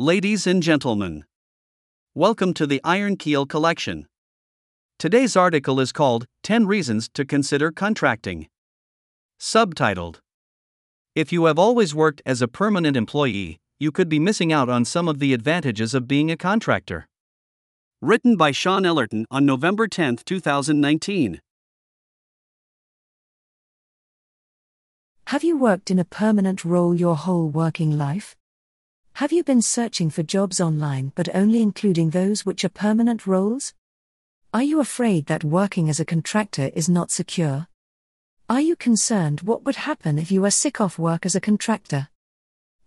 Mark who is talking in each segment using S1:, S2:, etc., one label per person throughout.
S1: Ladies and gentlemen, welcome to the Iron Keel Collection. Today's article is called 10 Reasons to Consider Contracting. Subtitled If you have always worked as a permanent employee, you could be missing out on some of the advantages of being a contractor. Written by Shôn Ellerton on November 10, 2019.
S2: Have you worked in a permanent role your whole working life? Have you been searching for jobs online but only including those which are permanent roles? Are you afraid that working as a contractor is not secure? Are you concerned what would happen if you were sick off work as a contractor?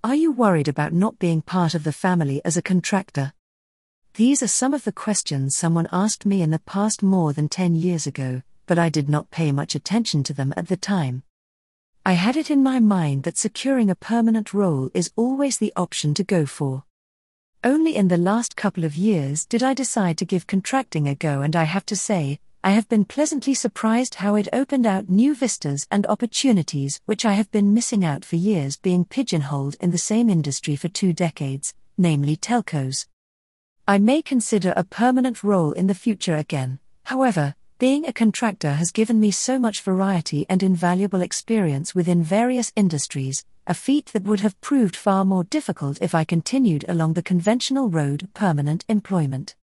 S2: Are you worried about not being part of the family as a contractor? These are some of the questions someone asked me in the past more than 10 years ago, but I did not pay much attention to them at the time. I had it in my mind that securing a permanent role is always the option to go for. Only in the last couple of years did I decide to give contracting a go, and I have to say, I have been pleasantly surprised how it opened out new vistas and opportunities which I have been missing out for years being pigeonholed in the same industry for two decades, namely telcos. I may consider a permanent role in the future again, however, being a contractor has given me so much variety and invaluable experience within various industries, a feat that would have proved far more difficult if I continued along the conventional road permanent employment.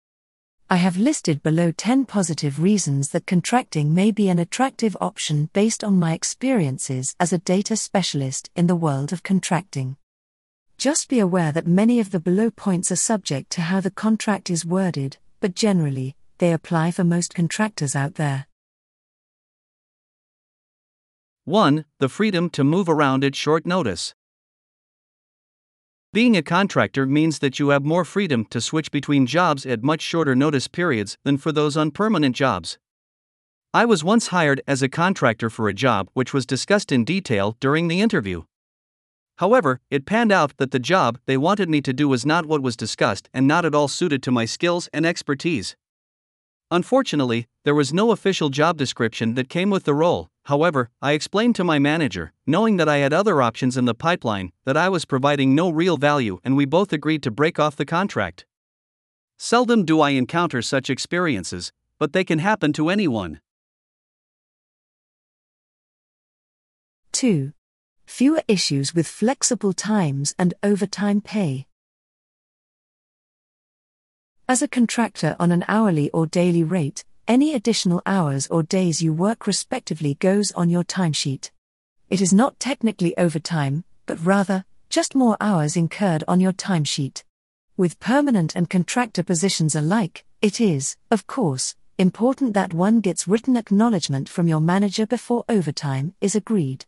S2: I have listed below 10 positive reasons that contracting may be an attractive option based on my experiences as a data specialist in the world of contracting. Just be aware that many of the below points are subject to how the contract is worded, but generally, they apply for most contractors out there.
S1: 1. The freedom to move around at short notice. Being a contractor means that you have more freedom to switch between jobs at much shorter notice periods than for those on permanent jobs. I was once hired as a contractor for a job which was discussed in detail during the interview. However, it panned out that the job they wanted me to do was not what was discussed and not at all suited to my skills and expertise. Unfortunately, there was no official job description that came with the role. However, I explained to my manager, knowing that I had other options in the pipeline, that I was providing no real value and we both agreed to break off the contract. Seldom do I encounter such experiences, but they can happen to anyone.
S2: 2. Fewer issues with flexible times and overtime pay. As a contractor on an hourly or daily rate, any additional hours or days you work respectively goes on your timesheet. It is not technically overtime, but rather, just more hours incurred on your timesheet. With permanent and contractor positions alike, it is, of course, important that one gets written acknowledgement from your manager before overtime is agreed.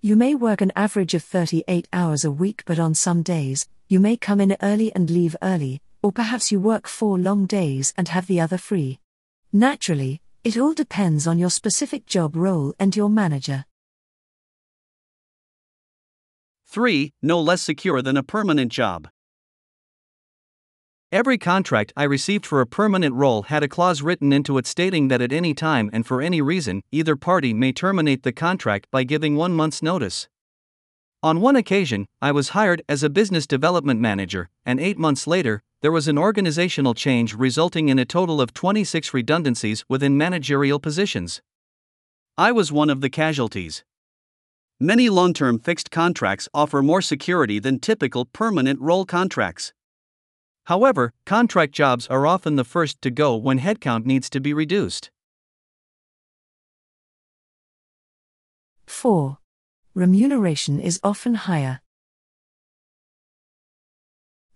S2: You may work an average of 38 hours a week, but on some days, you may come in early and leave early, or perhaps you work four long days and have the other free. Naturally, it all depends on your specific job role and your manager.
S1: 3. No less secure than a permanent job. Every contract I received for a permanent role had a clause written into it stating that at any time and for any reason, either party may terminate the contract by giving one month's notice. On one occasion, I was hired as a business development manager, and eight months later, there was an organizational change resulting in a total of 26 redundancies within managerial positions. I was one of the casualties. Many long term fixed contracts offer more security than typical permanent role contracts. However, contract jobs are often the first to go when headcount needs to be reduced.
S2: 4 remuneration is often higher.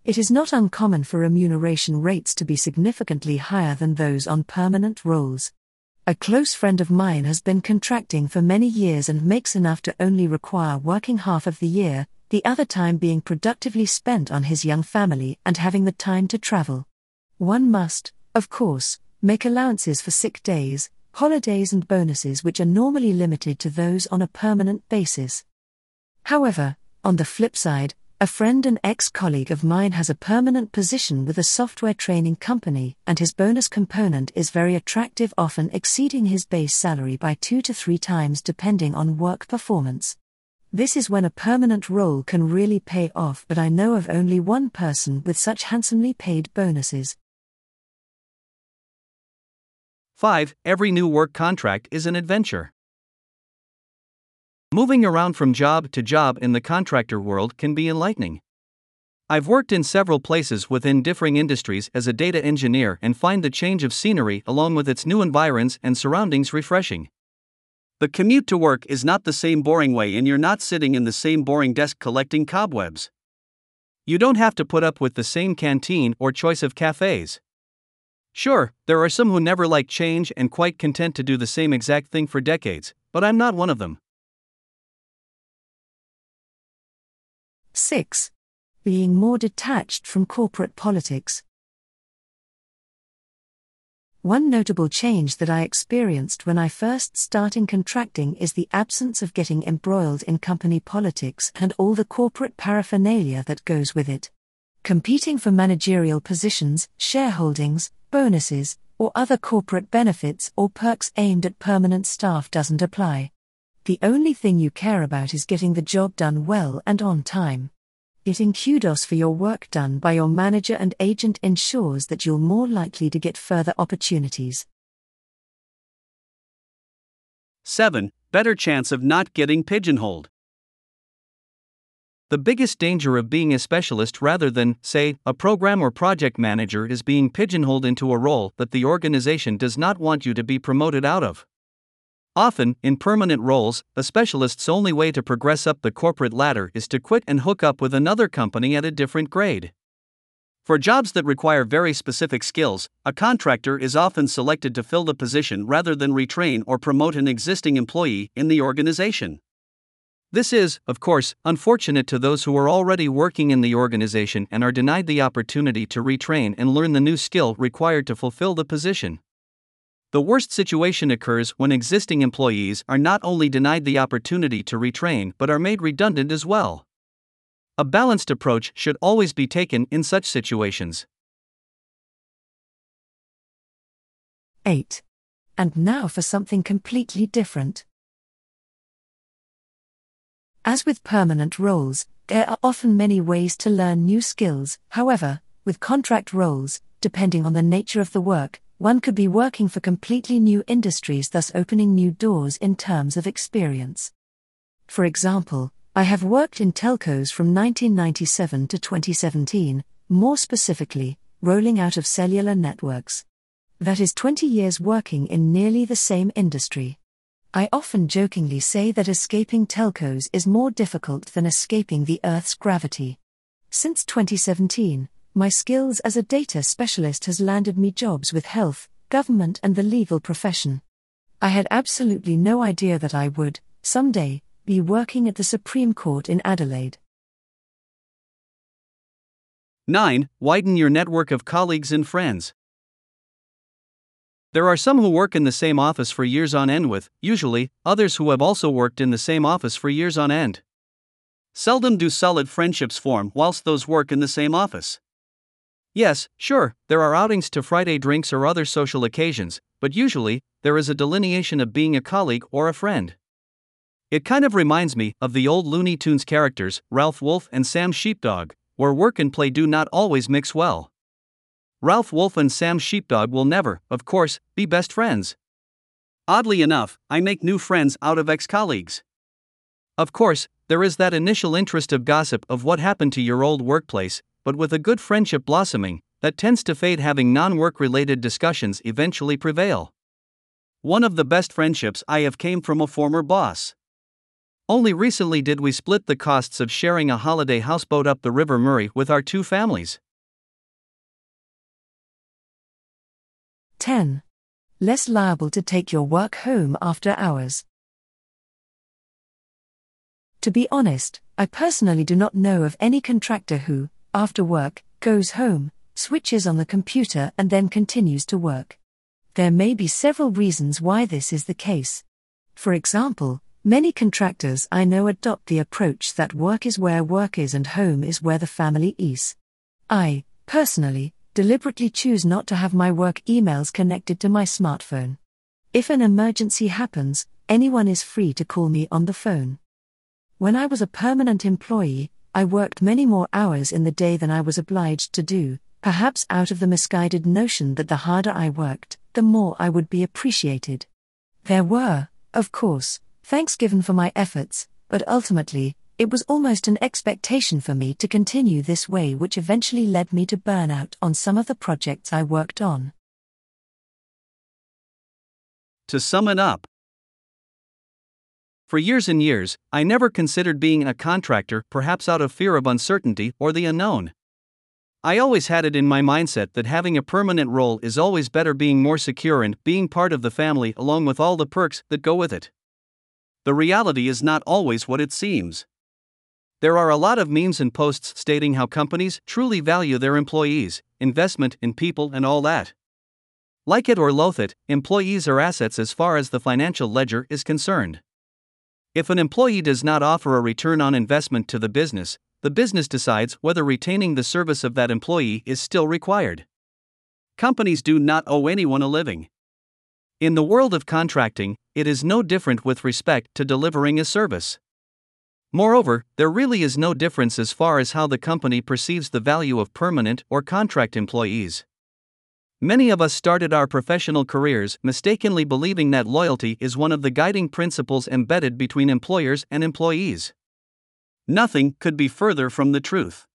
S2: It is not uncommon for remuneration rates to be significantly higher than those on permanent roles. A close friend of mine has been contracting for many years and makes enough to only require working half of the year, the other time being productively spent on his young family and having the time to travel. One must, of course, make allowances for sick days, holidays, and bonuses which are normally limited to those on a permanent basis. However, on the flip side, a friend and ex colleague of mine has a permanent position with a software training company, and his bonus component is very attractive, often exceeding his base salary by two to three times depending on work performance. This is when a permanent role can really pay off, but I know of only one person with such handsomely paid bonuses.
S1: 5. Every new work contract is an adventure. Moving around from job to job in the contractor world can be enlightening. I've worked in several places within differing industries as a data engineer and find the change of scenery along with its new environs and surroundings refreshing. The commute to work is not the same boring way, and you're not sitting in the same boring desk collecting cobwebs. You don't have to put up with the same canteen or choice of cafes. Sure, there are some who never like change and quite content to do the same exact thing for decades, but I'm not one of them.
S2: 6. Being more detached from corporate politics. One notable change that I experienced when I first started contracting is the absence of getting embroiled in company politics and all the corporate paraphernalia that goes with it. Competing for managerial positions, shareholdings, bonuses, or other corporate benefits or perks aimed at permanent staff doesn't apply. The only thing you care about is getting the job done well and on time. Getting kudos for your work done by your manager and agent ensures that you're more likely to get further opportunities.
S1: 7. Better chance of not getting pigeonholed. The biggest danger of being a specialist rather than, say, a program or project manager is being pigeonholed into a role that the organization does not want you to be promoted out of. Often, in permanent roles, a specialist's only way to progress up the corporate ladder is to quit and hook up with another company at a different grade. For jobs that require very specific skills, a contractor is often selected to fill the position rather than retrain or promote an existing employee in the organization. This is, of course, unfortunate to those who are already working in the organization and are denied the opportunity to retrain and learn the new skill required to fulfill the position. The worst situation occurs when existing employees are not only denied the opportunity to retrain but are made redundant as well. A balanced approach should always be taken in such situations.
S2: 8. And now for something completely different. As with permanent roles, there are often many ways to learn new skills. However, with contract roles, depending on the nature of the work, one could be working for completely new industries, thus opening new doors in terms of experience. For example, I have worked in telcos from 1997 to 2017, more specifically, rolling out of cellular networks. That is 20 years working in nearly the same industry. I often jokingly say that escaping telcos is more difficult than escaping the Earth's gravity. Since 2017, my skills as a data specialist has landed me jobs with health, government, and the legal profession. I had absolutely no idea that I would, someday, be working at the Supreme Court in Adelaide.
S1: 9. Widen your network of colleagues and friends. There are some who work in the same office for years on end with, usually, others who have also worked in the same office for years on end. Seldom do solid friendships form whilst those work in the same office. Yes, sure, there are outings to Friday drinks or other social occasions, but usually, there is a delineation of being a colleague or a friend. It kind of reminds me of the old Looney Tunes characters, Ralph Wolf and Sam Sheepdog, where work and play do not always mix well. Ralph Wolf and Sam Sheepdog will never, of course, be best friends. Oddly enough, I make new friends out of ex colleagues. Of course, there is that initial interest of gossip of what happened to your old workplace, but with a good friendship blossoming, that tends to fade having non work related discussions eventually prevail. One of the best friendships I have came from a former boss. Only recently did we split the costs of sharing a holiday houseboat up the River Murray with our two families.
S2: 10. Less liable to take your work home after hours. To be honest, I personally do not know of any contractor who, after work, goes home, switches on the computer, and then continues to work. There may be several reasons why this is the case. For example, many contractors I know adopt the approach that work is where work is and home is where the family is. I, personally, deliberately choose not to have my work emails connected to my smartphone. If an emergency happens, anyone is free to call me on the phone. When I was a permanent employee, I worked many more hours in the day than I was obliged to do, perhaps out of the misguided notion that the harder I worked, the more I would be appreciated. There were, of course, thanks given for my efforts, but ultimately, it was almost an expectation for me to continue this way, which eventually led me to burnout on some of the projects I worked on.
S1: To sum it up, for years and years, I never considered being a contractor, perhaps out of fear of uncertainty or the unknown. I always had it in my mindset that having a permanent role is always better being more secure and being part of the family along with all the perks that go with it. The reality is not always what it seems. There are a lot of memes and posts stating how companies truly value their employees, investment in people, and all that. Like it or loathe it, employees are assets as far as the financial ledger is concerned. If an employee does not offer a return on investment to the business, the business decides whether retaining the service of that employee is still required. Companies do not owe anyone a living. In the world of contracting, it is no different with respect to delivering a service. Moreover, there really is no difference as far as how the company perceives the value of permanent or contract employees. Many of us started our professional careers mistakenly believing that loyalty is one of the guiding principles embedded between employers and employees. Nothing could be further from the truth.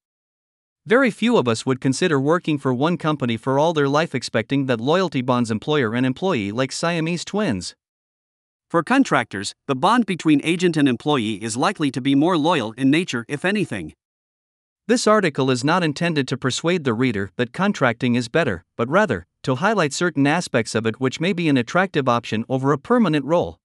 S1: Very few of us would consider working for one company for all their life expecting that loyalty bonds employer and employee like Siamese twins. For contractors, the bond between agent and employee is likely to be more loyal in nature, if anything. This article is not intended to persuade the reader that contracting is better, but rather, to highlight certain aspects of it which may be an attractive option over a permanent role.